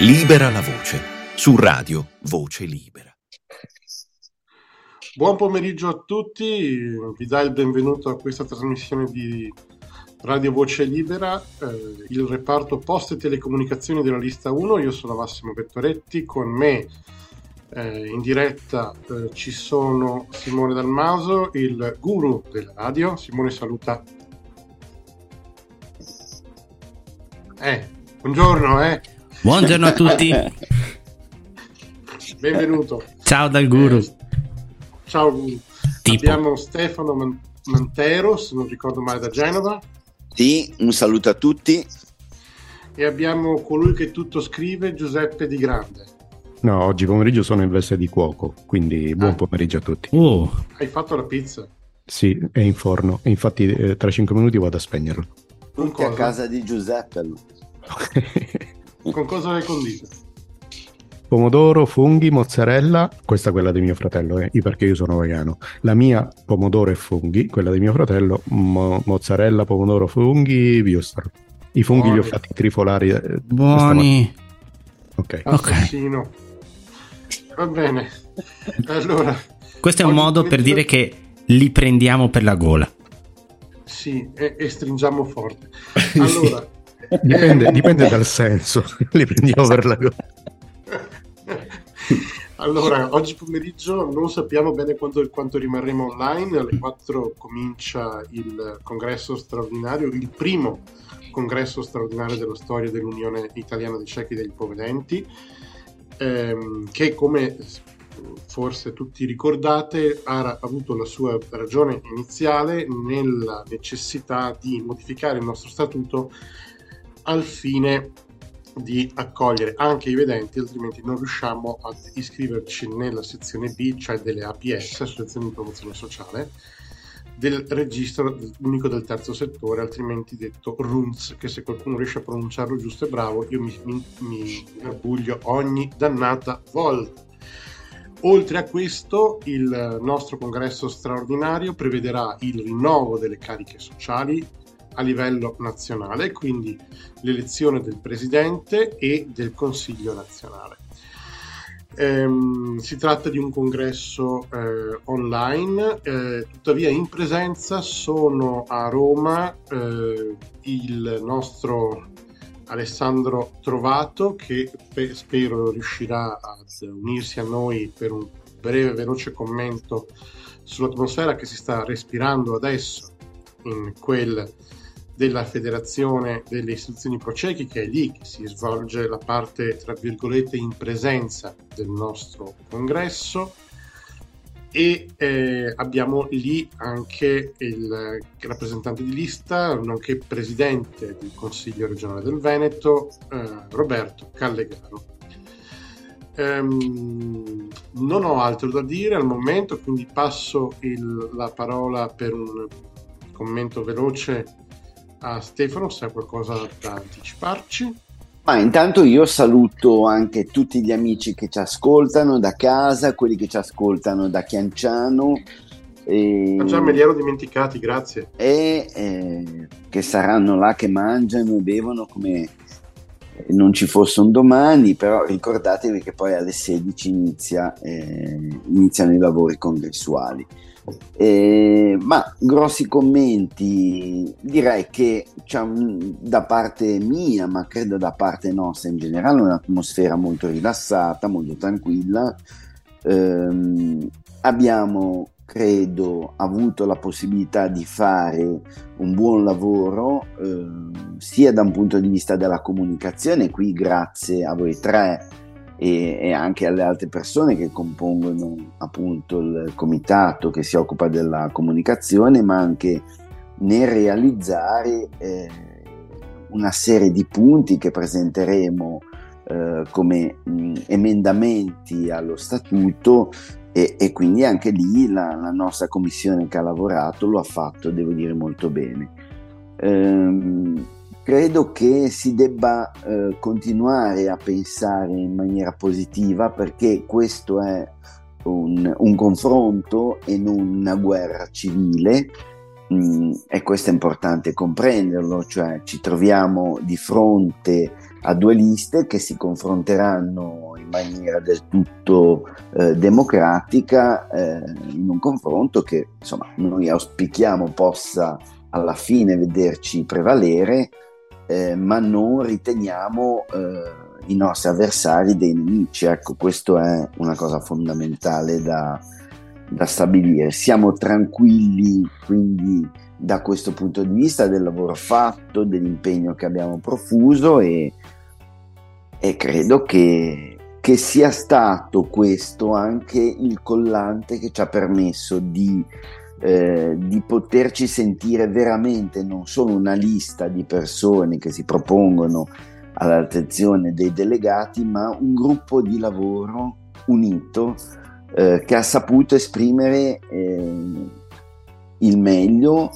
Libera la voce su Radio Voce Libera. Buon pomeriggio a tutti, vi dà il benvenuto a questa trasmissione di Radio Voce Libera, eh, il reparto post e telecomunicazioni della lista 1. Io sono Massimo Vettoretti, con me eh, in diretta eh, ci sono Simone Dalmaso, il guru della radio. Simone saluta. Eh, buongiorno, eh. Buongiorno a tutti. Benvenuto. Ciao dal guru. Eh, ciao guru. Tipo. Abbiamo Stefano Man- Mantero, se non ricordo male, da Genova. Sì, un saluto a tutti. E abbiamo colui che tutto scrive, Giuseppe Di Grande. No, oggi pomeriggio sono in veste di cuoco, quindi buon ah. pomeriggio a tutti. Oh. Hai fatto la pizza? Sì, è in forno. Infatti eh, tra 5 minuti vado a spegnerlo. Tutti a casa di Giuseppe. Con cosa l'hai condito? Pomodoro, funghi, mozzarella, questa è quella di mio fratello, eh, perché io sono vegano. La mia pomodoro e funghi, quella di mio fratello, mo- mozzarella, pomodoro, funghi, biostar. I funghi Buoni. li ho fatti trifolari. Eh, Buoni. Ok. Assassino. Okay. Va bene. Allora. Questo è un modo per dire che li prendiamo per la gola. Sì, e, e stringiamo forte. Allora. Dipende, dipende dal senso, li prendiamo per la gola. Allora, oggi pomeriggio non sappiamo bene quanto, quanto, rimarremo online, alle 4 comincia il congresso straordinario, il primo congresso straordinario della storia dell'Unione Italiana dei Ciechi e degli Ipovedenti, ehm, che come forse tutti ricordate ha avuto la sua ragione iniziale nella necessità di modificare il nostro statuto al fine di accogliere anche i vedenti, altrimenti non riusciamo ad iscriverci nella sezione B, cioè delle APS, Associazioni di Promozione Sociale, del registro unico del terzo settore, altrimenti detto RUNZ, che se qualcuno riesce a pronunciarlo giusto e bravo, io mi, mi, mi orgoglio ogni dannata volta. Oltre a questo, il nostro congresso straordinario prevederà il rinnovo delle cariche sociali a livello nazionale, quindi l'elezione del presidente e del Consiglio nazionale. Ehm, si tratta di un congresso eh, online, eh, tuttavia in presenza sono a Roma eh, il nostro Alessandro Trovato che pe- spero riuscirà ad unirsi a noi per un breve veloce commento sull'atmosfera che si sta respirando adesso in quel della Federazione delle Istituzioni Procechi, che è lì che si svolge la parte, tra virgolette, in presenza del nostro congresso e eh, abbiamo lì anche il rappresentante di lista, nonché presidente del Consiglio regionale del Veneto, eh, Roberto Callegaro. Um, non ho altro da dire al momento, quindi passo il, la parola per un commento veloce a Stefano se ha qualcosa da anticiparci. Ma intanto io saluto anche tutti gli amici che ci ascoltano da casa, quelli che ci ascoltano da Chianciano. E... Ah, già me li ero dimenticati, grazie. E eh, che saranno là che mangiano e bevono come non ci fosse un domani, però ricordatevi che poi alle 16 inizia, eh, iniziano i lavori congressuali. Eh, ma grossi commenti direi che un, da parte mia, ma credo da parte nostra in generale, un'atmosfera molto rilassata, molto tranquilla. Eh, abbiamo, credo, avuto la possibilità di fare un buon lavoro eh, sia da un punto di vista della comunicazione, qui grazie a voi tre e, e, anche alle altre persone che compongono appunto il comitato che si occupa della comunicazione, ma anche nel realizzare eh, una serie di punti che presenteremo eh, come mh, emendamenti allo statuto e, e, quindi anche lì la, la, nostra commissione che ha lavorato lo ha fatto, devo dire, molto bene. Ehm, credo che si debba eh, continuare a pensare in maniera positiva perché questo è un, un confronto e non una guerra civile. Mm, e questo è importante comprenderlo, cioè ci troviamo di fronte a due liste che si confronteranno in maniera del tutto eh, democratica eh, in un confronto che insomma noi auspichiamo possa alla fine vederci prevalere, eh, ma non riteniamo eh, i nostri avversari dei nemici. Ecco, questo è una cosa fondamentale da, da stabilire. Siamo tranquilli quindi da questo punto di vista del lavoro fatto, dell'impegno che abbiamo profuso e, e credo che, che, sia stato questo anche il collante che ci ha permesso di, eh, di poterci sentire veramente non solo una lista di persone che si propongono all'attenzione dei delegati, ma un gruppo di lavoro unito eh, che ha saputo esprimere eh, il meglio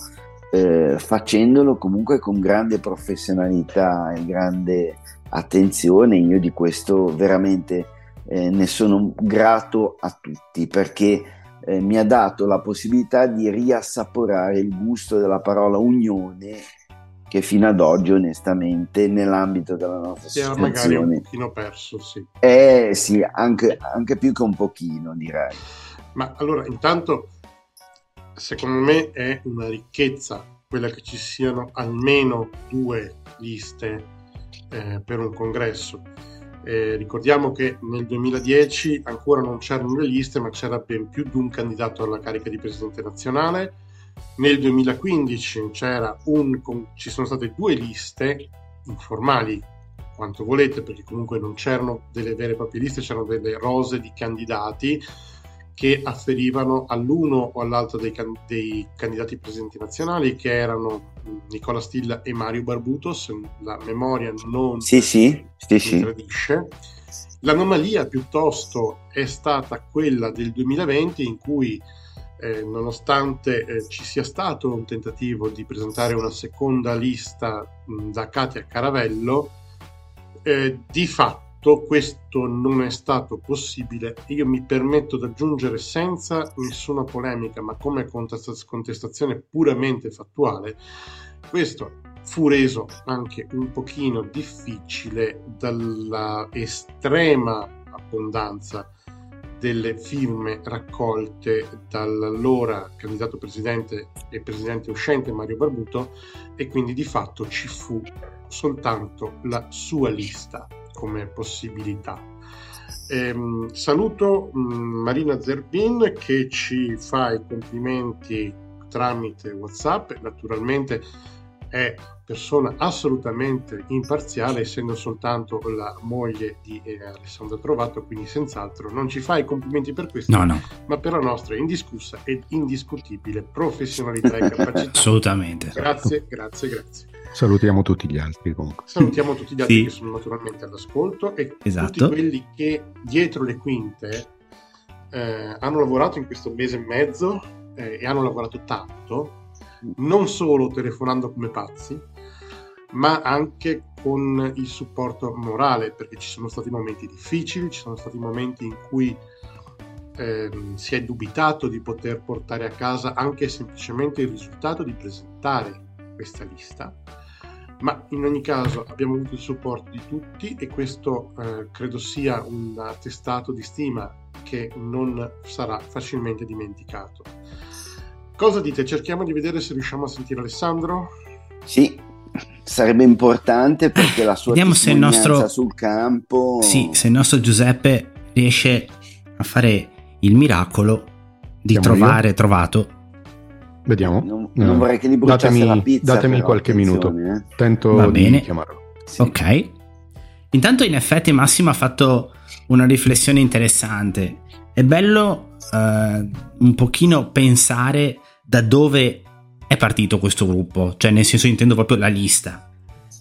eh, facendolo comunque con grande professionalità e grande attenzione. Io di questo veramente eh, ne sono grato a tutti perché eh, mi ha dato la possibilità di riassaporare il gusto della parola unione che fino ad oggi onestamente nell'ambito della nostra si situazione magari un pochino perso sì. Eh sì anche, anche più che un pochino direi. Ma allora intanto secondo me è una ricchezza quella che ci siano almeno due liste eh, per un congresso eh, ricordiamo che nel 2010 ancora non c'erano le liste ma c'era ben più di un candidato alla carica di presidente nazionale. Nel 2015 un, ci sono state due liste informali, quanto volete, perché comunque non c'erano delle vere e proprie liste, c'erano delle rose di candidati che afferivano all'uno o all'altro dei, dei candidati presidenti nazionali, che erano Nicola Stilla e Mario Barbutos. La memoria non sì, sì, sì, sì. tradisce. L'anomalia piuttosto è stata quella del 2020 in cui eh, nonostante eh, ci sia stato un tentativo di presentare una seconda lista mh, da Katia Caravello, eh, di fatto questo non è stato possibile. Io mi permetto di aggiungere senza nessuna polemica, ma come contestazione puramente fattuale, questo fu reso anche un pochino difficile dalla estrema abbondanza delle firme raccolte dall'allora candidato presidente e presidente uscente Mario Barbuto e quindi di fatto ci fu soltanto la sua lista come possibilità. Ehm, saluto mh, mm, Marina Zerbin che ci fa i complimenti tramite WhatsApp, naturalmente è persona assolutamente imparziale, essendo soltanto la moglie di eh, Alessandro Trovato, quindi senz'altro non ci fa i complimenti per questo, no, no. ma per la nostra indiscussa ed indiscutibile professionalità e capacità. assolutamente. Grazie, grazie, grazie. Salutiamo tutti gli altri comunque. Salutiamo tutti gli altri sì. che sono naturalmente all'ascolto e esatto. tutti quelli che dietro le quinte eh, hanno lavorato in questo mese e mezzo eh, e hanno lavorato tanto non solo telefonando come pazzi, ma anche con il supporto morale, perché ci sono stati momenti difficili, ci sono stati momenti in cui ehm, si è dubitato di poter portare a casa anche semplicemente il risultato di presentare questa lista. Ma in ogni caso abbiamo avuto il supporto di tutti e questo eh, credo sia un attestato di stima che non sarà facilmente dimenticato. Cosa dite? Cerchiamo di vedere se riusciamo a sentire Alessandro? Sì, sarebbe importante perché la sua Vediamo se il nostro sul campo. Sì, se il nostro Giuseppe riesce a fare il miracolo di Siamo trovare io? trovato. Vediamo. Non, non vorrei che gli bruciasse datemi, la pizza. datemi però, qualche minuto. eh. Tento Va di bene. chiamarlo. Sì. Ok. Intanto in effetti Massimo ha fatto una riflessione interessante. È bello eh, un pochino pensare da dove è partito questo gruppo, cioè nel senso intendo proprio la lista,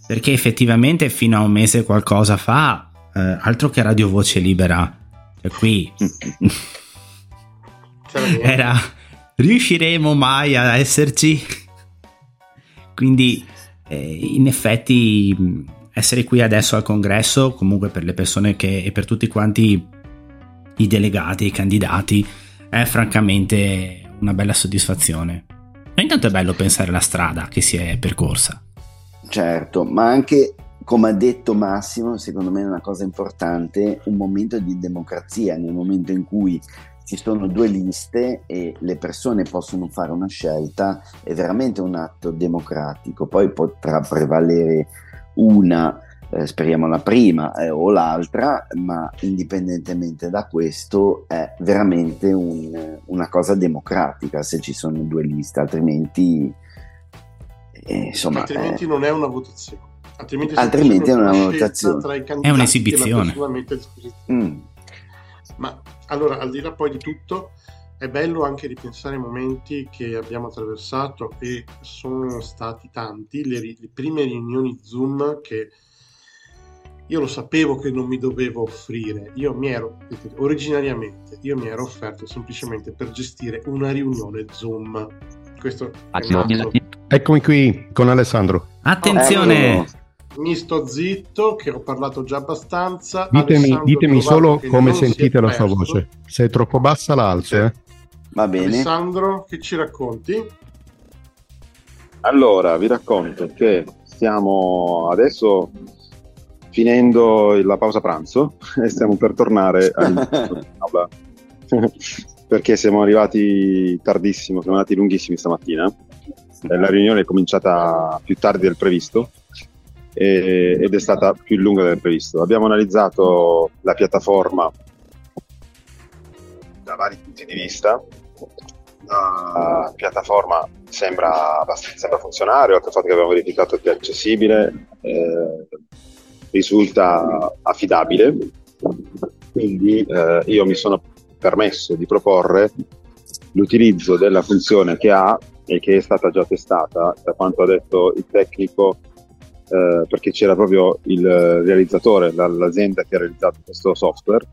perché effettivamente fino a un mese qualcosa fa, eh, altro che Radio Voce Libera, e qui era riusciremo mai a esserci? Quindi eh, in effetti essere qui adesso al congresso, comunque per le persone che e per tutti quanti i delegati, i candidati, è francamente una bella soddisfazione. Ma intanto è bello pensare alla strada che si è percorsa. Certo, ma anche come ha detto Massimo, secondo me è una cosa importante, un momento di democrazia, nel momento in cui ci sono due liste e le persone possono fare una scelta, è veramente un atto democratico, poi potrà prevalere una, eh, speriamo la prima eh, o l'altra, ma indipendentemente da questo è veramente un, una cosa democratica se ci sono due liste, altrimenti... Eh, insomma, altrimenti non è una votazione. Altrimenti, altrimenti è una votazione. È un'esibizione. Mm. Ma allora, al di là poi di tutto, è bello anche ripensare ai momenti che abbiamo attraversato e sono stati tanti, le, le prime riunioni Zoom che io lo sapevo che non mi dovevo offrire, io mi ero, originariamente, io mi ero offerto semplicemente per gestire una riunione Zoom. Questo è nato. Eccomi qui con Alessandro. Attenzione! Eh, mi sto zitto, che ho parlato già abbastanza. Ditemi, ditemi solo come sentite la sua voce. Se è troppo bassa la alzo. Eh. Va bene. Alessandro, che ci racconti? Allora, vi racconto che stiamo adesso finendo la pausa pranzo e stiamo per tornare aula perché siamo arrivati tardissimo, siamo andati lunghissimi stamattina. La riunione è cominciata più tardi del previsto e, ed è stata più lunga del previsto. Abbiamo analizzato la piattaforma da vari punti di vista. La piattaforma sembra, sembra funzionare, oltre al fatto che abbiamo verificato che è accessibile, eh, risulta affidabile. Quindi eh, io mi sono permesso di proporre l'utilizzo della funzione che ha e che è stata già testata, da quanto ha detto il tecnico eh, perché c'era proprio il realizzatore, la, l'azienda che ha realizzato questo software,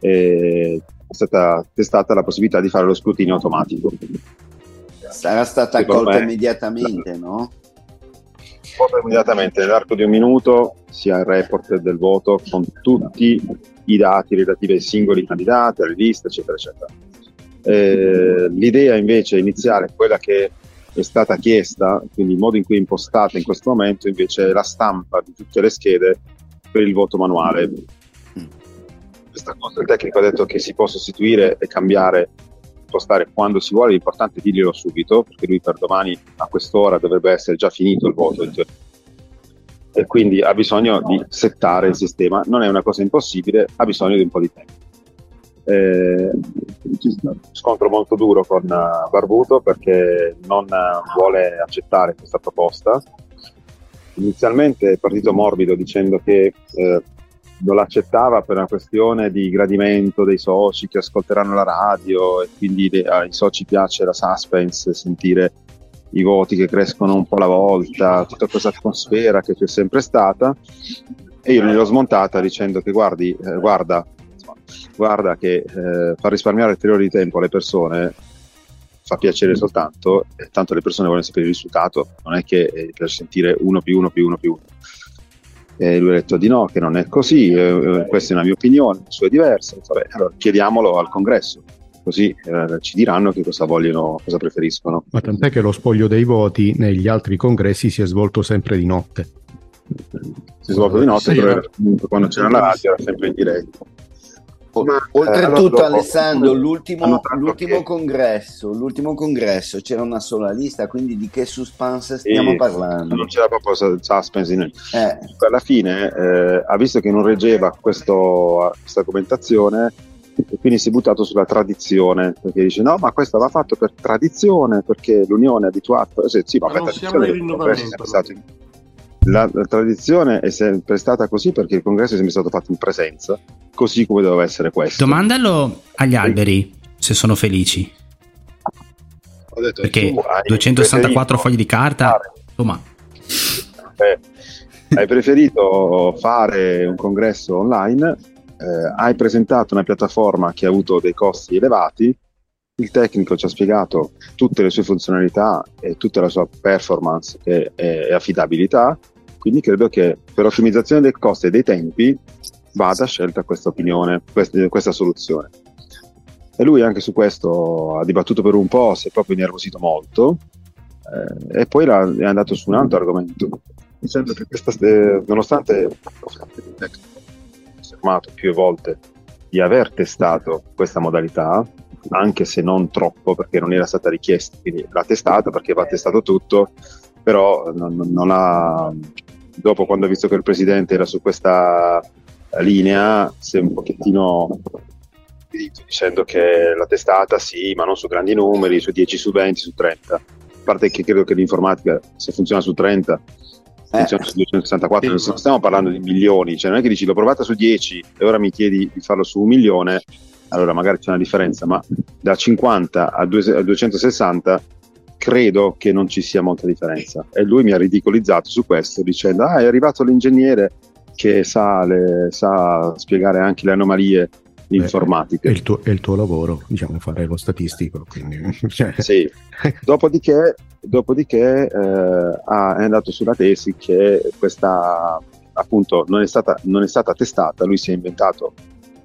e è stata testata la possibilità di fare lo scrutinio automatico. Sarà stata accolta me, immediatamente, no? Accolta immediatamente, nell'arco di un minuto si ha il report del voto con tutti i dati relativi ai singoli candidati, alle liste, eccetera, eccetera. Eh, l'idea invece iniziale, quella che è stata chiesta, quindi il modo in cui è impostata in questo momento invece è la stampa di tutte le schede per il voto manuale. Questa cosa il tecnico ha detto che si può sostituire e cambiare, impostare quando si vuole, l'importante è dirglielo subito, perché lui per domani a quest'ora dovrebbe essere già finito il voto. E quindi ha bisogno di settare il sistema. Non è una cosa impossibile, ha bisogno di un po' di tempo. Eh, scontro molto duro con uh, Barbuto perché non uh, vuole accettare questa proposta. Inizialmente è partito morbido dicendo che eh, non l'accettava per una questione di gradimento dei soci che ascolteranno la radio e quindi le, ai soci piace la suspense, sentire i voti che crescono un po' alla volta, tutta questa atmosfera che c'è sempre stata. E io gliel'ho smontata dicendo che guardi, eh, guarda, guarda che eh, far risparmiare ulteriori tempo alle persone fa piacere soltanto, e tanto le persone vogliono sapere il risultato, non è che eh, per sentire uno più uno più uno più uno. E lui ha detto di no, che non è così, eh, eh questa è una mia opinione, la sua è diversa. Vabbè, allora chiediamolo al congresso, così eh, ci diranno che cosa vogliono, cosa preferiscono. Ma tant'è che lo spoglio dei voti negli altri congressi si è svolto sempre di notte. Si è svolto di notte, sì, però quando c'era la radio era sempre in diretta. Ma, Oltretutto, eh, Alessandro, l'ultimo, l'ultimo, congresso, l'ultimo, congresso, c'era una sola lista, quindi di che suspense stiamo e parlando? Non c'era proprio suspense in eh. Alla fine eh, ha visto che non reggeva questo, questa argomentazione e quindi si è buttato sulla tradizione perché dice no ma questo va fatto per tradizione perché l'Unione è abituata sì, sì ma, ma non siamo in rinnovamento la, la, tradizione è sempre stata così perché il congresso è sempre stato fatto in presenza, così come doveva essere questo. Domandalo agli alberi se sono felici. Detto, perché 264 fogli di carta, insomma. Eh, hai preferito fare un congresso online, eh, hai presentato una piattaforma che ha avuto dei costi elevati, il tecnico ci ha spiegato tutte le sue funzionalità e tutta la sua performance e, e affidabilità quindi credo che per ottimizzazione dei costi e dei tempi vada scelta questa opinione, questa, soluzione. E lui anche su questo ha dibattuto per un po', si è proprio innervosito molto Eh, e poi la, è andato su un altro argomento, dicendo che questa, eh, nonostante affermato più volte di aver testato questa modalità, anche se non troppo perché non era stata richiesta, quindi l'ha testata perché va testato tutto, però non, non ha, dopo quando ha visto che il presidente era su questa linea, si è un pochettino dicendo che la testata sì, ma non su grandi numeri, su 10, su 20, su 30. A parte che credo che l'informatica, se funziona su 30, eh. funziona su 264, non stiamo parlando di milioni, cioè non è che dici l'ho provata su 10 e ora mi chiedi di farlo su un milione, allora magari c'è una differenza, ma da 50 a 260 credo che non ci sia molta differenza. E lui mi ha ridicolizzato su questo dicendo, ah è arrivato l'ingegnere che sa, le, sa spiegare anche le anomalie informatiche. È il, tuo, è il tuo lavoro, diciamo, fare lo statistico. Quindi, cioè. Sì, dopodiché, dopodiché eh, è andato sulla tesi che questa appunto non è, stata, non è stata testata, lui si è inventato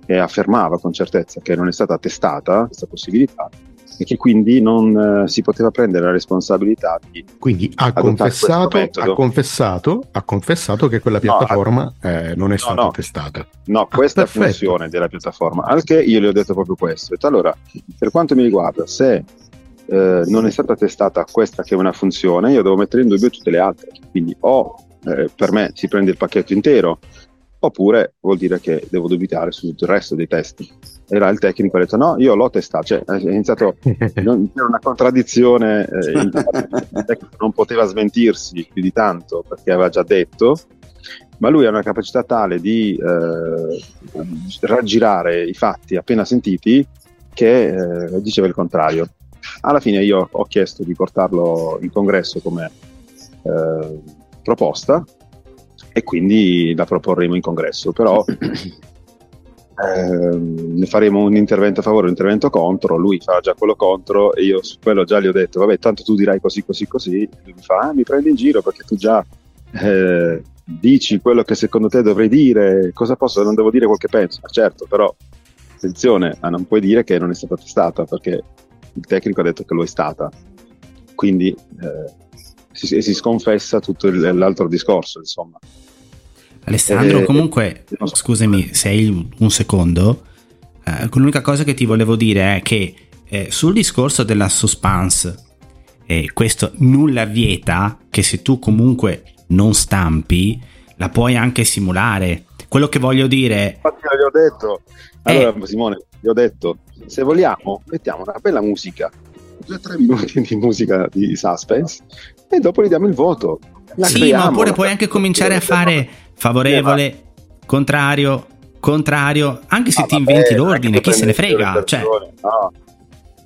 e affermava con certezza che non è stata testata questa possibilità e che quindi non eh, si poteva prendere la responsabilità di quindi ha confessato, ha confessato, ha confessato che quella piattaforma no, eh, non è stata no, testata no ah, questa perfetto. funzione della piattaforma al che io le ho detto proprio questo. Detto, allora per quanto mi riguarda se eh, non è stata testata questa che è una funzione io devo mettere in dubbio tutte le altre. Quindi o eh, per me si prende il pacchetto intero oppure vuol dire che devo dubitare su tutto il resto dei test. E là il tecnico ha detto no, io l'ho testato, cioè è iniziato non, una contraddizione, eh, il tecnico non poteva smentirsi più di tanto perché aveva già detto, ma lui ha una capacità tale di eh, raggirare i fatti appena sentiti che eh, diceva il contrario. Alla fine io ho chiesto di portarlo in congresso come eh, proposta e quindi la proporremo in congresso, però eh, ne faremo un intervento a favore, un intervento contro, lui farà già quello contro e io su quello già gli ho detto, vabbè, tanto tu dirai così, così, così, lui mi fa, ah, mi prendi in giro perché tu già eh, dici quello che secondo te dovrei dire, cosa posso, non devo dire quel che penso, ma certo, però attenzione, a non puoi dire che non è stata testata perché il tecnico ha detto che lo è stata, quindi eh, si, si sconfessa tutto il, l'altro discorso, insomma. Alessandro, eh, comunque, eh, scusami se hai un secondo, eh, l'unica cosa che ti volevo dire è che eh, sul discorso della suspense, eh, questo nulla vieta che se tu comunque non stampi, la puoi anche simulare. Quello che voglio dire... Infatti gli ho detto, allora Simone, gli ho detto, se vogliamo mettiamo una bella musica, due o tre minuti di musica di suspense e dopo gli diamo il voto. La sì, creiamo, ma oppure puoi anche cominciare a fare favorevole, contrario, contrario, anche se ah, ti inventi l'ordine, chi se ne frega. Cioè. No.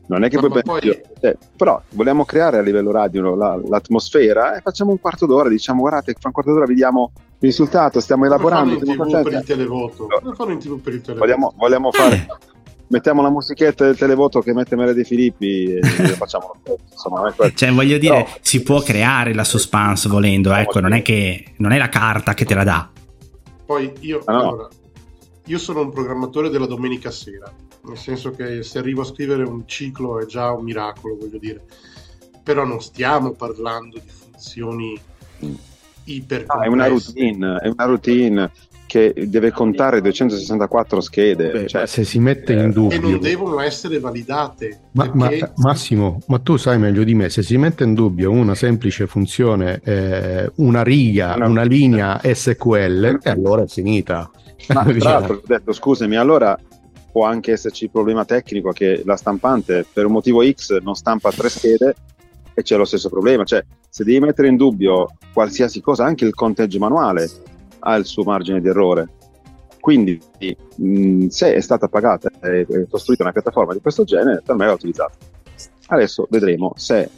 Non è che poi, poi... Cioè, però vogliamo creare a livello radio la, l'atmosfera e facciamo un quarto d'ora, diciamo guardate, fra un quarto d'ora vediamo il risultato, stiamo elaborando. Non fanno in TV per il televoto. Non fanno in TV per il televoto. Vogliamo, vogliamo fare... Mettiamo la musichetta del televoto che mette Mele De Filippi e facciamo. Insomma cioè voglio dire Però, si può creare la suspense volendo ecco non è che non è la carta che te la dà. Poi io ah, no. allora, io sono un programmatore della domenica sera nel senso che se arrivo a scrivere un ciclo è già un miracolo voglio dire. Però non stiamo parlando di funzioni mm. iper ah, è una routine è una routine che deve contare 264 schede. Beh, cioè, se si mette in dubbio... E non devono essere validate. Ma, perché... ma, Massimo, ma tu sai meglio di me, se si mette in dubbio una semplice funzione, eh, una riga, una, una linea SQL, eh, allora è finita. Ma tra l'altro ho detto, scusami, allora può anche esserci il problema tecnico che la stampante per un motivo X non stampa tre schede e c'è lo stesso problema. Cioè, se devi mettere in dubbio qualsiasi cosa, anche il conteggio manuale, ha il suo margine di errore. Quindi mh, se è stata pagata e costruita una piattaforma di questo genere, per me va utilizzata. Adesso vedremo se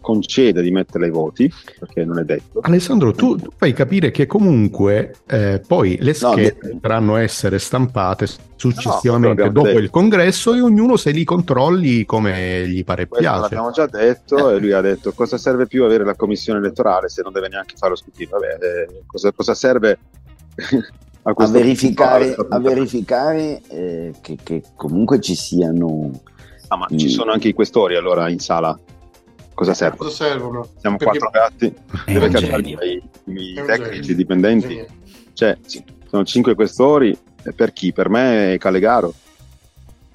concede di mettere i voti, perché non è detto. Alessandro, tu, tu fai capire che comunque eh, poi le schede no, potranno essere stampate successivamente no, dopo detto. il congresso e ognuno se li controlli come gli pare Questo piace. L'abbiamo già detto eh. e lui ha detto cosa serve più avere la commissione elettorale se non deve neanche fare lo scrutinio. Vabbè, eh, cosa, cosa, serve... a, a, verificare, a verificare eh, che, che comunque ci siano... Ah, ma ci sono anche i questori allora in sala cosa serve? Cosa servono? Siamo Perché- quattro gatti, È deve cacciare i, i tecnici, i dipendenti. Cioè, sì, sono cinque questori, e per chi? Per me è Calegaro.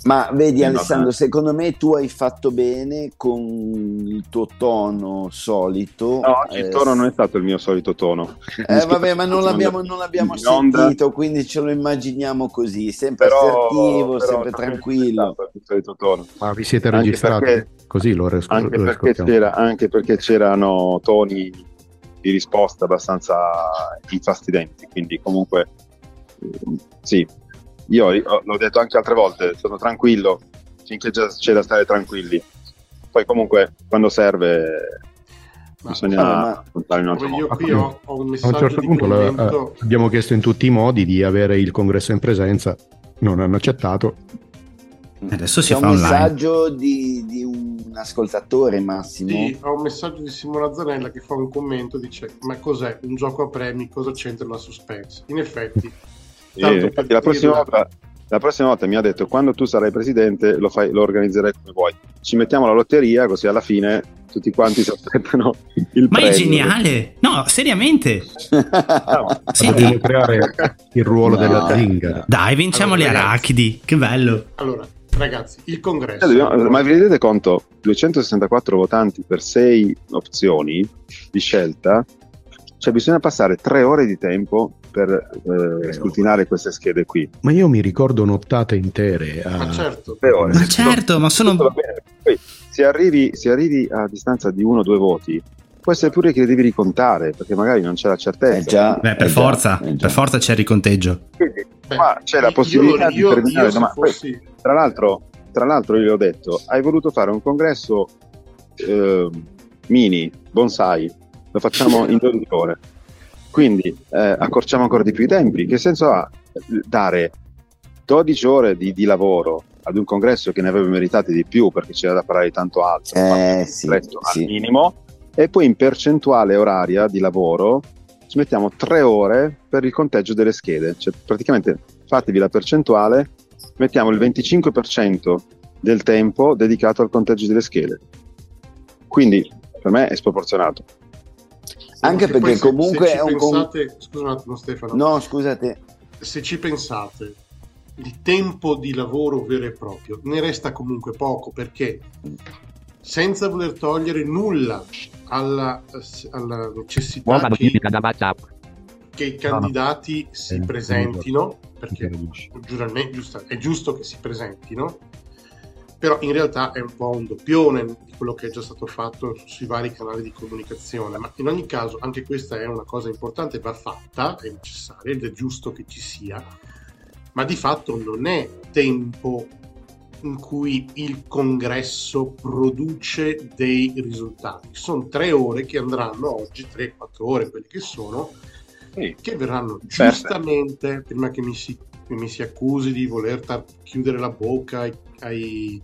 Ma vedi Alessandro, secondo me tu hai fatto bene con il tuo tono solito. No, oggi il Eh, tono non è stato il mio solito tono. Eh, vabbè, ma non l'abbiamo, non l'abbiamo sentito, quindi ce lo immaginiamo così, sempre Però, assertivo, però sempre tranquillo. non è stato il solito tono. Ma vi siete registrati? perché- Così lo, res- Anche lo perché, c'era, anche perché c'erano toni di risposta abbastanza infastidenti, quindi comunque sì, io ho- l'ho detto anche altre volte, sono tranquillo finché già c'è da stare tranquilli. Poi comunque quando serve Ma- bisogna ma- affrontare in un altro io modo. qui ho, ho un A un messaggio certo di punto la- commento. eh, abbiamo chiesto in tutti i modi di avere il congresso in presenza, non hanno accettato. Adesso si C'è fa un online. messaggio di, di un ascoltatore, Massimo. Sì, ho un messaggio di Simona Zanella che fa un commento, dice ma cos'è un gioco a premi, cosa c'entra la suspense? In effetti, tanto per la, prossima volta, la prossima volta mi ha detto quando tu sarai presidente lo, fai, lo organizzerai come vuoi. Ci mettiamo la lotteria così alla fine tutti quanti si aspettano il Ma è premio. geniale! No, seriamente! No, Sì. Dobbiamo creare il ruolo No. della zingara. Dai, vinciamo Allora, le ragazzi. arachidi, che bello! Allora, ragazzi, il congresso... Cioè, dobbiamo- ma vi rendete conto? 264 votanti per 6 opzioni di scelta, cioè bisogna passare 3 ore di tempo per eh, scrutinare queste schede qui. Ma io mi ricordo nottate intere. a- Ma certo, 3 ore. Ma certo, ma sono... Poi, se arrivi, se arrivi a distanza di uno o due voti, può essere pure che devi ricontare, perché magari non c'è la certezza. Eh già, Beh, per eh già, forza, eh già. per forza c'è il riconteggio. Quindi, Beh, qua c'è la io- possibilità di io, terminare io se domani. Poi, fossi- Tra l'altro, tra l'altro, io gli ho detto: hai voluto fare un congresso eh, mini, bonsai, lo facciamo in 12 ore. Quindi eh, accorciamo ancora di più i tempi. Che senso ha dare 12 ore di, di lavoro ad un congresso che ne avrebbe meritate di più perché c'era da parlare di tanto altro? Eh, sì, resto sì. al minimo, e poi in percentuale oraria di lavoro ci mettiamo 3 ore per il conteggio delle schede. Cioè, praticamente fatevi la percentuale mettiamo il 25% del tempo dedicato al conteggio delle schede. Quindi per me è sproporzionato. Anche perché se- comunque se ci è un pensate, scusa un attimo Stefano, No, scusate. se ci pensate, il tempo di lavoro vero e proprio ne resta comunque poco perché senza voler togliere nulla alla, alla necessità che, che i candidati si Eh, presentino, perché è giusto che si presentino, però in realtà è un po' un doppione di quello che è già stato fatto sui vari canali di comunicazione, ma in ogni caso anche questa è una cosa importante, va fatta, è necessaria ed è giusto che ci sia, ma di fatto non è tempo in cui il congresso produce dei risultati. Sono tre ore che andranno oggi, tre, quattro ore, quelle che sono, che verranno giustamente, prima che mi si, mi si accusi di voler tar- chiudere la bocca ai, ai,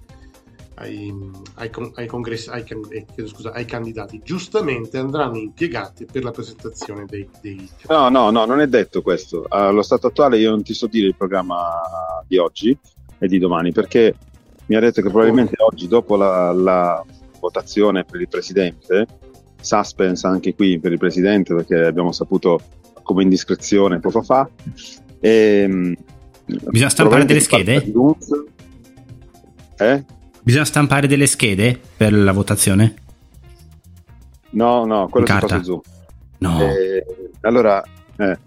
ai, ai con- ai congressi, eh, scusa, ai candidati, giustamente andranno impiegati per la presentazione dei... dei No, no, no, non è detto questo. Allo stato attuale io non ti so dire il programma di oggi e di domani perché mi ha detto che probabilmente oggi dopo la, la votazione per il presidente, suspense anche qui per il presidente perché abbiamo saputo come indiscrezione poco fa. Ehm, Bisogna stampare delle schede? Eh? Bisogna stampare delle schede per la votazione? No, no, quello si fa carta? su. No. Eh, allora, eh,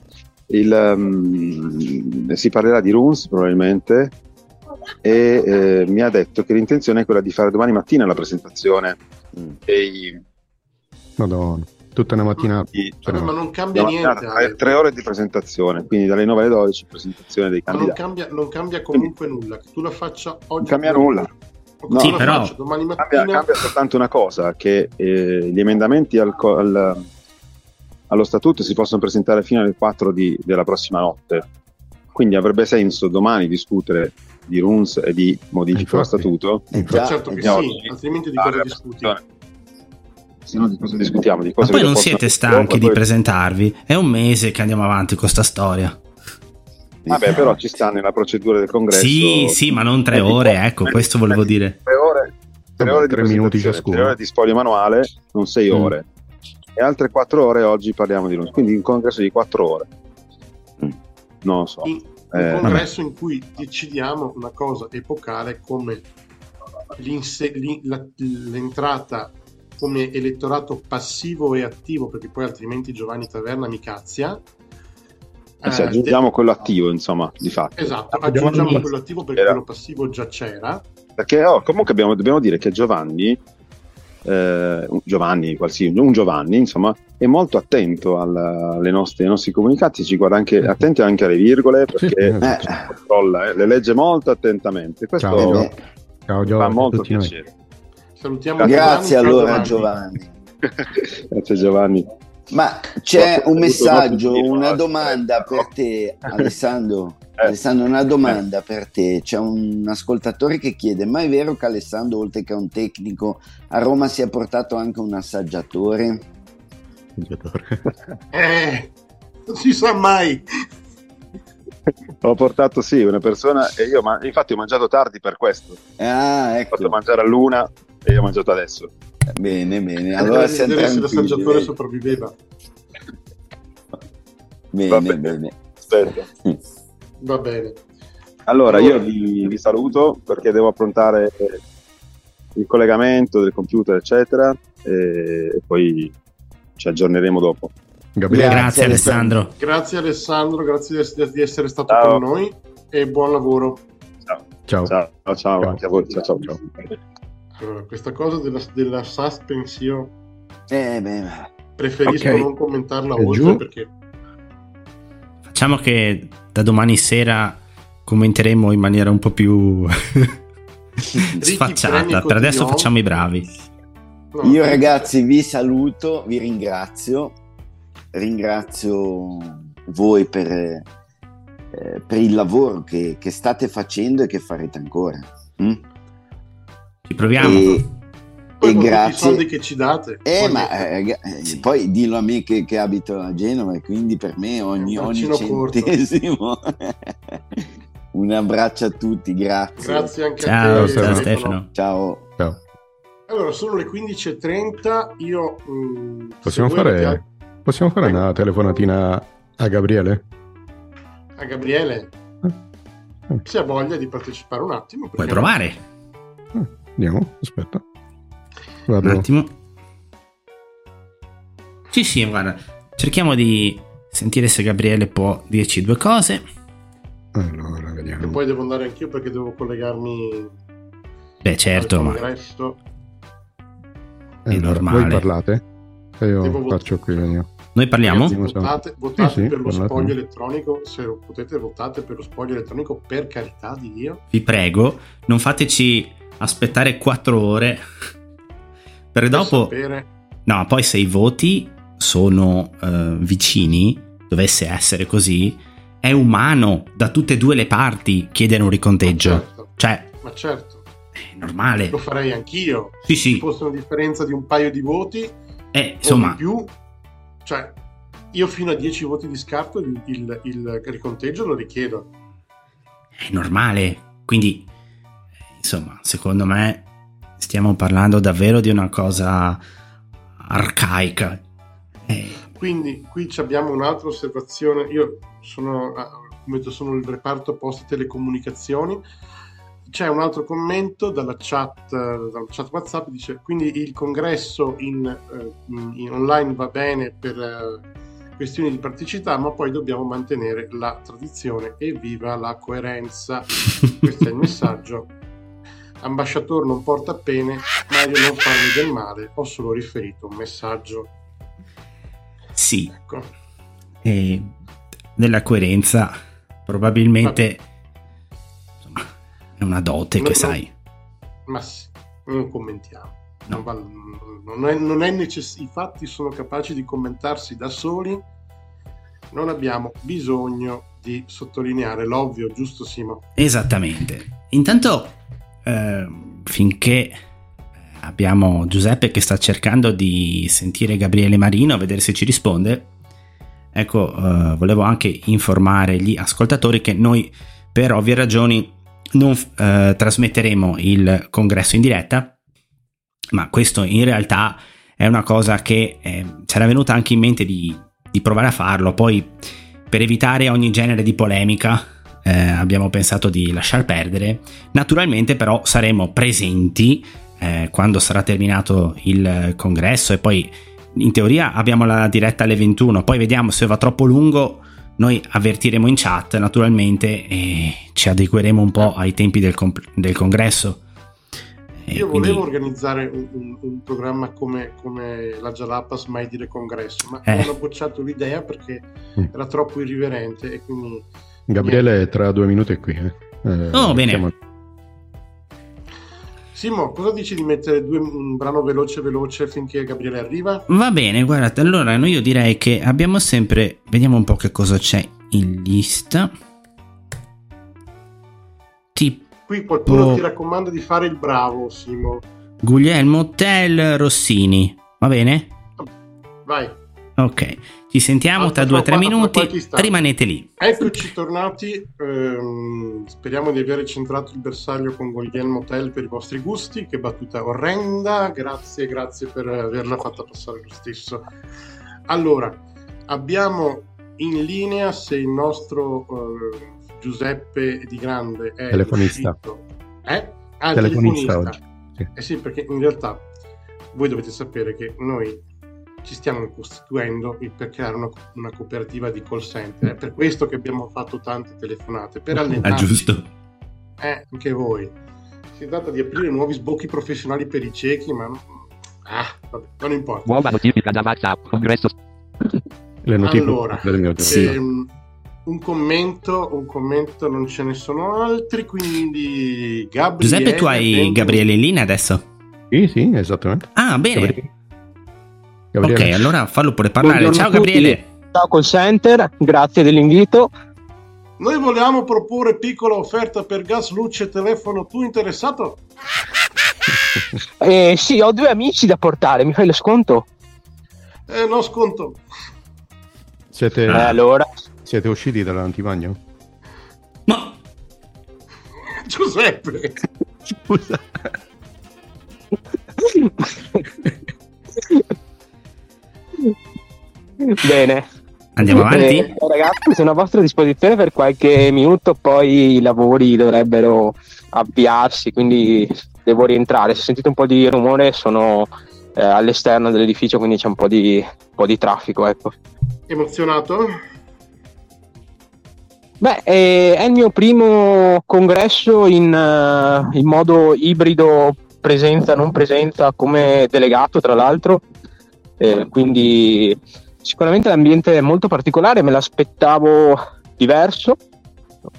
il, um, si parlerà di Runes probabilmente e eh, mi ha detto che l'intenzione è quella di fare domani mattina la presentazione Mm. dei, Madonna, tutta una mattinata. di- Vabbè, ma non cambia la niente, mattinata, tre, ore di presentazione, quindi dalle 9 alle 12 presentazione dei ma non candidati. cambia, non cambia comunque nulla, che tu la faccia oggi. Non cambia nulla. No. Sì, però- domani Cambia, mattina. cambia soltanto una cosa, che eh, gli emendamenti al al- allo statuto si possono presentare fino alle 4 di- della prossima notte. Quindi avrebbe senso domani discutere di RUNS e di modifica allo statuto. Eh già, certo eh che sì, altrimenti di cosa discuti? Se no di cosa discutiamo? Di Ma cose poi che non siete stanchi di poi- presentarvi? È un mese che andiamo avanti con sta storia. Vabbè, però ci sta nella procedura del congresso. Sì, sì, ma non tre Eh, ore, ecco, questo volevo eh, dire. Tre ore, tre Vabbè, ore di tre minuti ciascuno. tre ore di spoglio manuale, non sei Mm. ore. E altre quattro ore oggi parliamo di lunedì, quindi un congresso di quattro ore. Mm. Non lo so. In- Eh, un congresso in cui decidiamo una cosa epocale come l'entrata come elettorato passivo e attivo, perché poi altrimenti Giovanni Taverna mi cazzia. Eh, se Eh, aggiungiamo quello attivo, insomma, di fatto. de- esatto, aggiungiamo un- quello attivo perché Era- quello passivo già c'era. Perché oh, comunque abbiamo- dobbiamo dire che Giovanni, eh, un Giovanni, qualsiasi, un Giovanni, insomma, è molto attento alla- alle nostre, ai nostri comunicati, ci guarda anche, attento anche alle virgole, perché Eh, controlla, eh, le legge molto attentamente. Questo Ciao, eh, fa Giovanni, molto tutti noi. Salutiamo grazie Giovanni, ciao allora Giovanni. Grazie Giovanni. Ma c'è un messaggio, una domanda per te, Alessandro. Eh. Alessandro, una domanda per te. C'è un ascoltatore che chiede: Ma è vero che Alessandro, oltre che un tecnico, a Roma si è portato anche un assaggiatore? Eh, non si sa mai. Ho portato sì una persona e io, ma infatti ho mangiato tardi per questo. Ah, Ho fatto ecco. mangiare a luna e io ho mangiato adesso. Bene, bene. Allora siamo vedere se l'assaggiatore sopravviveva. Bene, Va bene, bene. Aspetta. Va bene. Allora, Allora. io vi, vi saluto perché devo approntare il collegamento del computer, eccetera, e, e poi ci aggiorneremo dopo. Gabriele, Grazie, Grazie Alessandro. Grazie Alessandro, grazie di essere, di essere stato Ciao. con noi e buon lavoro. Ciao, ciao. ciao, ciao, Ciao. anche a voi. Ciao, ciao, ciao. Allora, questa cosa della, della suspense io Eh, beh, preferisco Ok. non commentarla E oltre giù? perché Facciamo che da domani sera commenteremo in maniera un po' più sfacciata. Per adesso facciamo i bravi. no, Io ragazzi vi saluto, vi ringrazio, ringrazio voi per, eh, per il lavoro che, che state facendo e che farete ancora. Mm? Ci proviamo. E, e tutti i grazie. soldi che ci date. Eh, poi- ma eh, eh, Sì. poi dillo a me che, che abito a Genova e quindi per me ogni, ogni centesimo. Un abbraccio a tutti, grazie. Grazie anche Ciao, a te. ciao, Stefano. Ciao. Ciao. Allora, sono le 15.30. Io mm, se Possiamo fare, avete possiamo fare una telefonatina a Gabriele? a Gabriele Eh. se ha voglia di partecipare un attimo. Puoi provare? Andiamo, aspetta. Un Vado. attimo. Sì, sì, guarda. Cerchiamo di sentire se Gabriele può dirci due cose. Allora, E vediamo. poi devo andare anch'io perché devo collegarmi Beh, certo, ma congresso. Eh, allora, normale. Voi parlate? E io Devo faccio qui il mio. Noi parliamo? Ragazzi, votate, votate Sì, sì, per lo parlate. spoglio elettronico. Se lo potete, votate per lo spoglio elettronico per carità di Dio. Vi prego, non fateci aspettare quattro ore. Per Per dopo, sapere- no, poi se i voti sono eh, vicini, dovesse essere così, è umano da tutte e due le parti chiedere un Ma riconteggio. certo, Cioè, ma certo, è normale. lo farei anch'io. Sì, Se sì. fosse una differenza di un paio di voti Eh, o insomma, di più, cioè io fino a 10 voti di scarto il, il- il riconteggio lo richiedo. è normale. Quindi, insomma, secondo me stiamo parlando davvero di una cosa arcaica. Eh, Quindi qui abbiamo un'altra osservazione. Io sono, ah, sono il reparto post telecomunicazioni. C'è un altro commento dalla chat, eh, dalla chat WhatsApp, dice quindi il congresso in, eh, in online va bene per eh, questioni di praticità, ma poi dobbiamo mantenere la tradizione e viva la coerenza. Questo è il messaggio. Ambasciatore non porta pene, Mario non farmi del male, ho solo riferito un messaggio. sì, Ecco. e nella coerenza probabilmente è una dote No, che no. sai. Ma sì, non commentiamo. No. Non va- non è, non è necess- I fatti sono capaci di commentarsi da soli. Non abbiamo bisogno di sottolineare l'ovvio, giusto Simo? Esattamente. Intanto, eh, finché abbiamo Giuseppe che sta cercando di sentire Gabriele Marino, a vedere se ci risponde, ecco, eh, volevo anche informare gli ascoltatori che noi, per ovvie ragioni, non eh, trasmetteremo il congresso in diretta, ma questo in realtà è una cosa che eh, c'era venuta anche in mente di, di, provare a farlo, poi per evitare ogni genere di polemica eh, abbiamo pensato di lasciar perdere, naturalmente però saremo presenti eh, quando sarà terminato il congresso e poi in teoria abbiamo la diretta alle 21, poi vediamo se va troppo lungo noi avvertiremo in chat naturalmente e ci adegueremo un po' ai tempi del, comp- del congresso. E Io quindi... volevo organizzare un, un, un programma come, come, la Jalapas Mai Dire Congresso, ma eh. ho bocciato l'idea perché mm. era troppo irriverente e quindi... Gabriele tra due minuti è qui. Eh. Eh, oh, bene. Simo, cosa dici di mettere due, un brano veloce veloce finché Gabriele arriva? Va bene, guardate, allora io direi che abbiamo sempre... Vediamo un po' che cosa c'è in lista. Tipo... Qui qualcuno ti raccomanda di fare il bravo, Simo. Guglielmo Tel Rossini, va bene? Vai. Ok. Ci sentiamo tra due o tre minuti. Rimanete lì. Eccoci tornati. Ehm, speriamo di aver centrato il bersaglio con Guglielmo Tell per i vostri gusti. Che battuta orrenda. Grazie, grazie per averla fatta passare lo stesso. Allora, abbiamo in linea se il nostro eh, Giuseppe Di Grande è telefonista. Eh? Ah, telefonista, telefonista. oggi. Sì. Eh sì, perché in realtà voi dovete sapere che noi ci stiamo costituendo per creare una, una, cooperativa di call center. È per questo che abbiamo fatto tante telefonate, per allenarci. Ah, giusto. Eh, anche voi. Si tratta di aprire nuovi sbocchi professionali per i ciechi, ma... Ah, vabbè, non importa. Nuova notifica da WhatsApp, congresso. Le notifiche allora, del mio sì. ehm, un commento, un commento, non ce ne sono altri, quindi Gabriele... Giuseppe, tu hai Gabriele in linea adesso? Sì, sì, esattamente. Ah, bene. Gabriele. Gabriele. Ok, allora fallo pure parlare. Buongiorno Ciao Gabriele. Ciao call center, grazie dell'invito. Noi volevamo proporre piccola offerta per gas, luce e telefono. Tu interessato? eh, sì, ho due amici da portare. Mi fai lo sconto? Eh, no sconto. Siete, eh, allora. siete usciti dall'antibagno? No. Giuseppe. Scusa. Bene. Andiamo avanti? Eh, ragazzi, sono a vostra disposizione per qualche minuto, poi i lavori dovrebbero avviarsi, quindi devo rientrare. Se sentite un po' di rumore, sono eh, all'esterno dell'edificio, quindi c'è un po' di, un po di traffico. Ecco. Emozionato? Beh, eh, è il mio primo congresso in, uh, in modo ibrido, presenza, non presenza, come delegato, tra l'altro. Eh, quindi Sicuramente l'ambiente è molto particolare, me l'aspettavo diverso,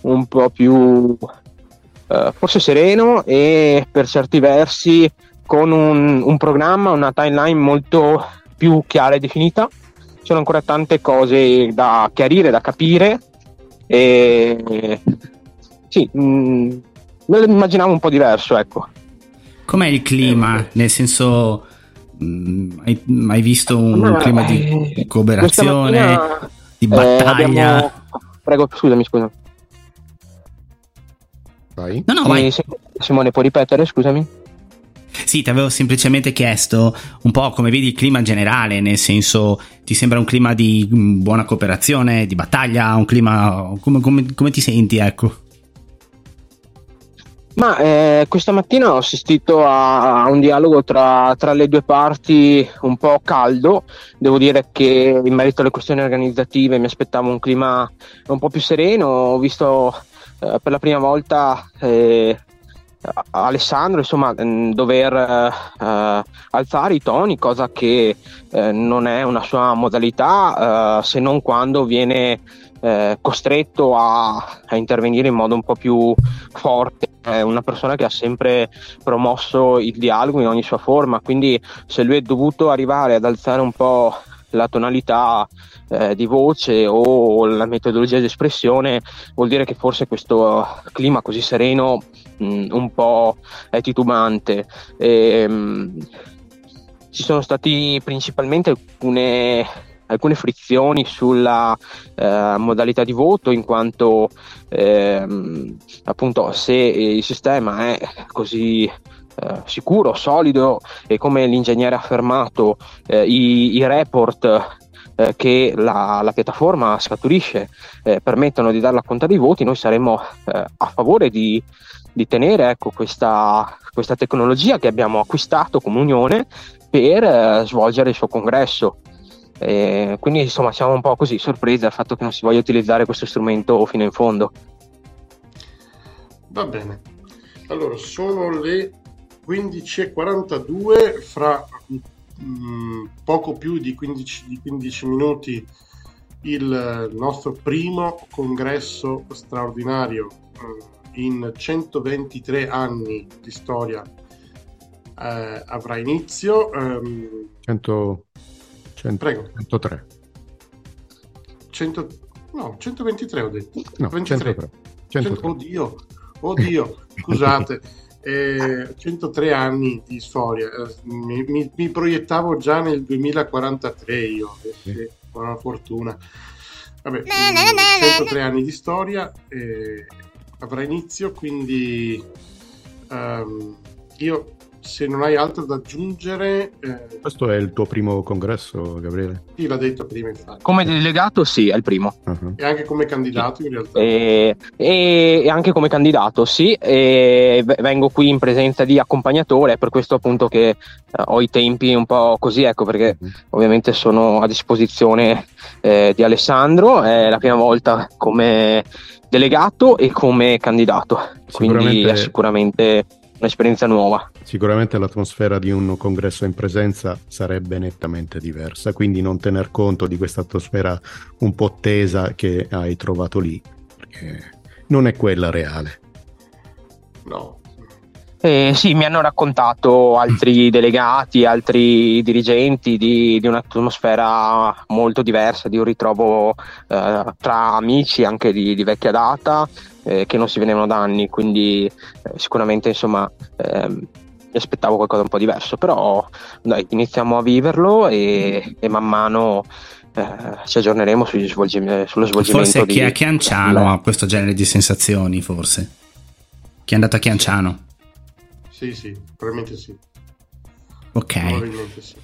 un po' più eh, forse sereno e per certi versi con un, un, programma, una timeline molto più chiara e definita. Ci sono ancora tante cose da chiarire, da capire e sì, mh, mm, me lo immaginavo un po' diverso, ecco. Com'è il clima? Nel senso hai, hai visto un allora, clima di eh, cooperazione, di battaglia? Abbiamo... Prego, scusami, scusa. Vai. No, no, vai. Simone, puoi ripetere, scusami? Sì, ti avevo semplicemente chiesto un po' come vedi il clima generale, nel senso ti sembra un clima di mm, buona cooperazione, di battaglia, un clima... come, come, come ti senti, ecco? Ma eh, questa mattina ho assistito a, a un dialogo tra, tra, le due parti un po' caldo. Devo dire che in merito alle questioni organizzative mi aspettavo un clima un po' più sereno. Ho visto eh, per la prima volta eh, Alessandro insomma, mm, dover eh, alzare i toni, cosa che eh, non è una sua modalità eh, se non quando viene eh, costretto a, a, intervenire in modo un po' più forte. È una persona che ha sempre promosso il dialogo in ogni sua forma, quindi se lui è dovuto arrivare ad alzare un po' la tonalità eh, di voce o la metodologia di espressione, vuol dire che forse questo clima così sereno mh, mm, un po' è titubante. E, mh, ci sono stati principalmente alcune alcune frizioni sulla eh, modalità di voto in quanto ehm, appunto se il sistema è così eh, sicuro, solido e come l'ingegnere ha affermato eh, i, i, report eh, che la, la, piattaforma scaturisce eh, permettono di dare la conta dei voti, noi saremmo eh, a favore di, di tenere ecco, questa, questa, tecnologia che abbiamo acquistato come Unione per svolgere il suo congresso. Eh, quindi insomma siamo un po' così sorpresi dal fatto che non si voglia utilizzare questo strumento fino in fondo. Va bene, allora sono le 15.42, fra mh, mm, poco più di 15, di 15 minuti il nostro primo congresso straordinario eh, in 123 anni di storia eh, avrà inizio. Um, 100, 100, Prego. 103. 100, no, 123 ho detto. No, 23. 103. 103. oddio, oddio, scusate. Eh, 103 anni di storia. Eh, mi, mi, mi, proiettavo già nel 2043 io, sì. con la fortuna. Vabbè, 103 anni di storia eh, avrà inizio, quindi um, io se non hai altro da aggiungere... Eh... Questo è il tuo primo congresso, Gabriele? Sì, l'ha detto prima, infatti. Come delegato sì, è il primo. Uh-huh. E anche come candidato in realtà? E, e anche come candidato sì, e vengo qui in presenza di accompagnatore, è per questo appunto che uh, ho i tempi un po' così, ecco, perché uh-huh. ovviamente sono a disposizione eh, di Alessandro, è la prima volta come delegato e come candidato, quindi è sicuramente un'esperienza nuova. Sicuramente l'atmosfera di un congresso in presenza sarebbe nettamente diversa, quindi non tener conto di questa atmosfera un po' tesa che hai trovato lì, perché non è quella reale. No. Eh, sì, mi hanno raccontato altri delegati, altri dirigenti di, di un'atmosfera molto diversa, di un ritrovo eh, tra amici anche di, di vecchia data eh, che non si vedevano da anni, quindi eh, sicuramente insomma ehm, mi aspettavo qualcosa un po' diverso, però dai, iniziamo a viverlo e, e man mano eh, ci aggiorneremo sugli svolgim- sullo svolgimento. Forse chi è a Chianciano ha questo genere di sensazioni, forse. Chi è andato a Chianciano? Sì, sì, probabilmente sì. Ok. Probabilmente sì.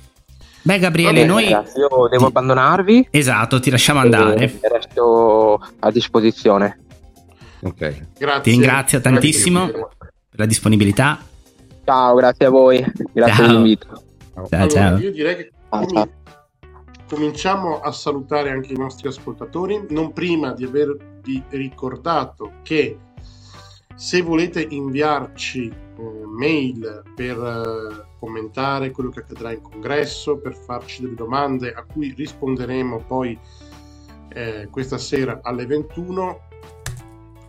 Beh, Gabriele, bene, noi. Ragazzi, io devo abbandonarvi. Esatto, ti lasciamo andare. resto a disposizione. Ok. Grazie. Ti ringrazio tantissimo per la disponibilità. Ciao, grazie a voi. Grazie ciao. dell'invito. Ciao, allora, ciao. Io direi che com- cominciamo a salutare anche i nostri ascoltatori, non prima di avervi ricordato che se volete inviarci eh, mail per eh, commentare quello che accadrà in congresso, per farci delle domande a cui risponderemo poi eh, questa sera alle 21,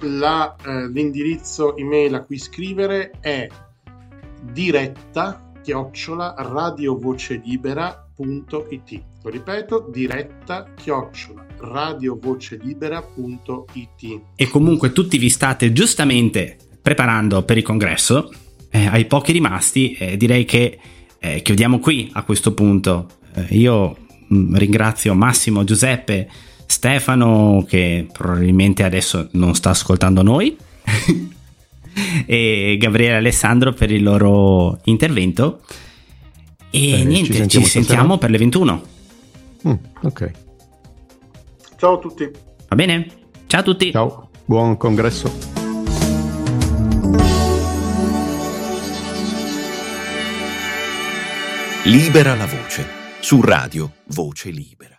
la, eh, l'indirizzo email a cui scrivere è diretta chiocciola radiovocelibera.it lo ripeto diretta chiocciola radiovocelibera.it e comunque tutti vi state giustamente preparando per il congresso. Eh, ai pochi rimasti eh, direi che eh, chiudiamo qui a questo punto. Eh, io mh, mm, ringrazio Massimo Giuseppe Stefano che probabilmente adesso non sta ascoltando noi e Gabriele e Alessandro per il loro intervento. E Bene, niente ci sentiamo, ci sentiamo per le 21 mm, ok. Ciao a tutti. Va bene? Ciao a tutti. Ciao buon congresso. Libera la voce su radio Voce Libera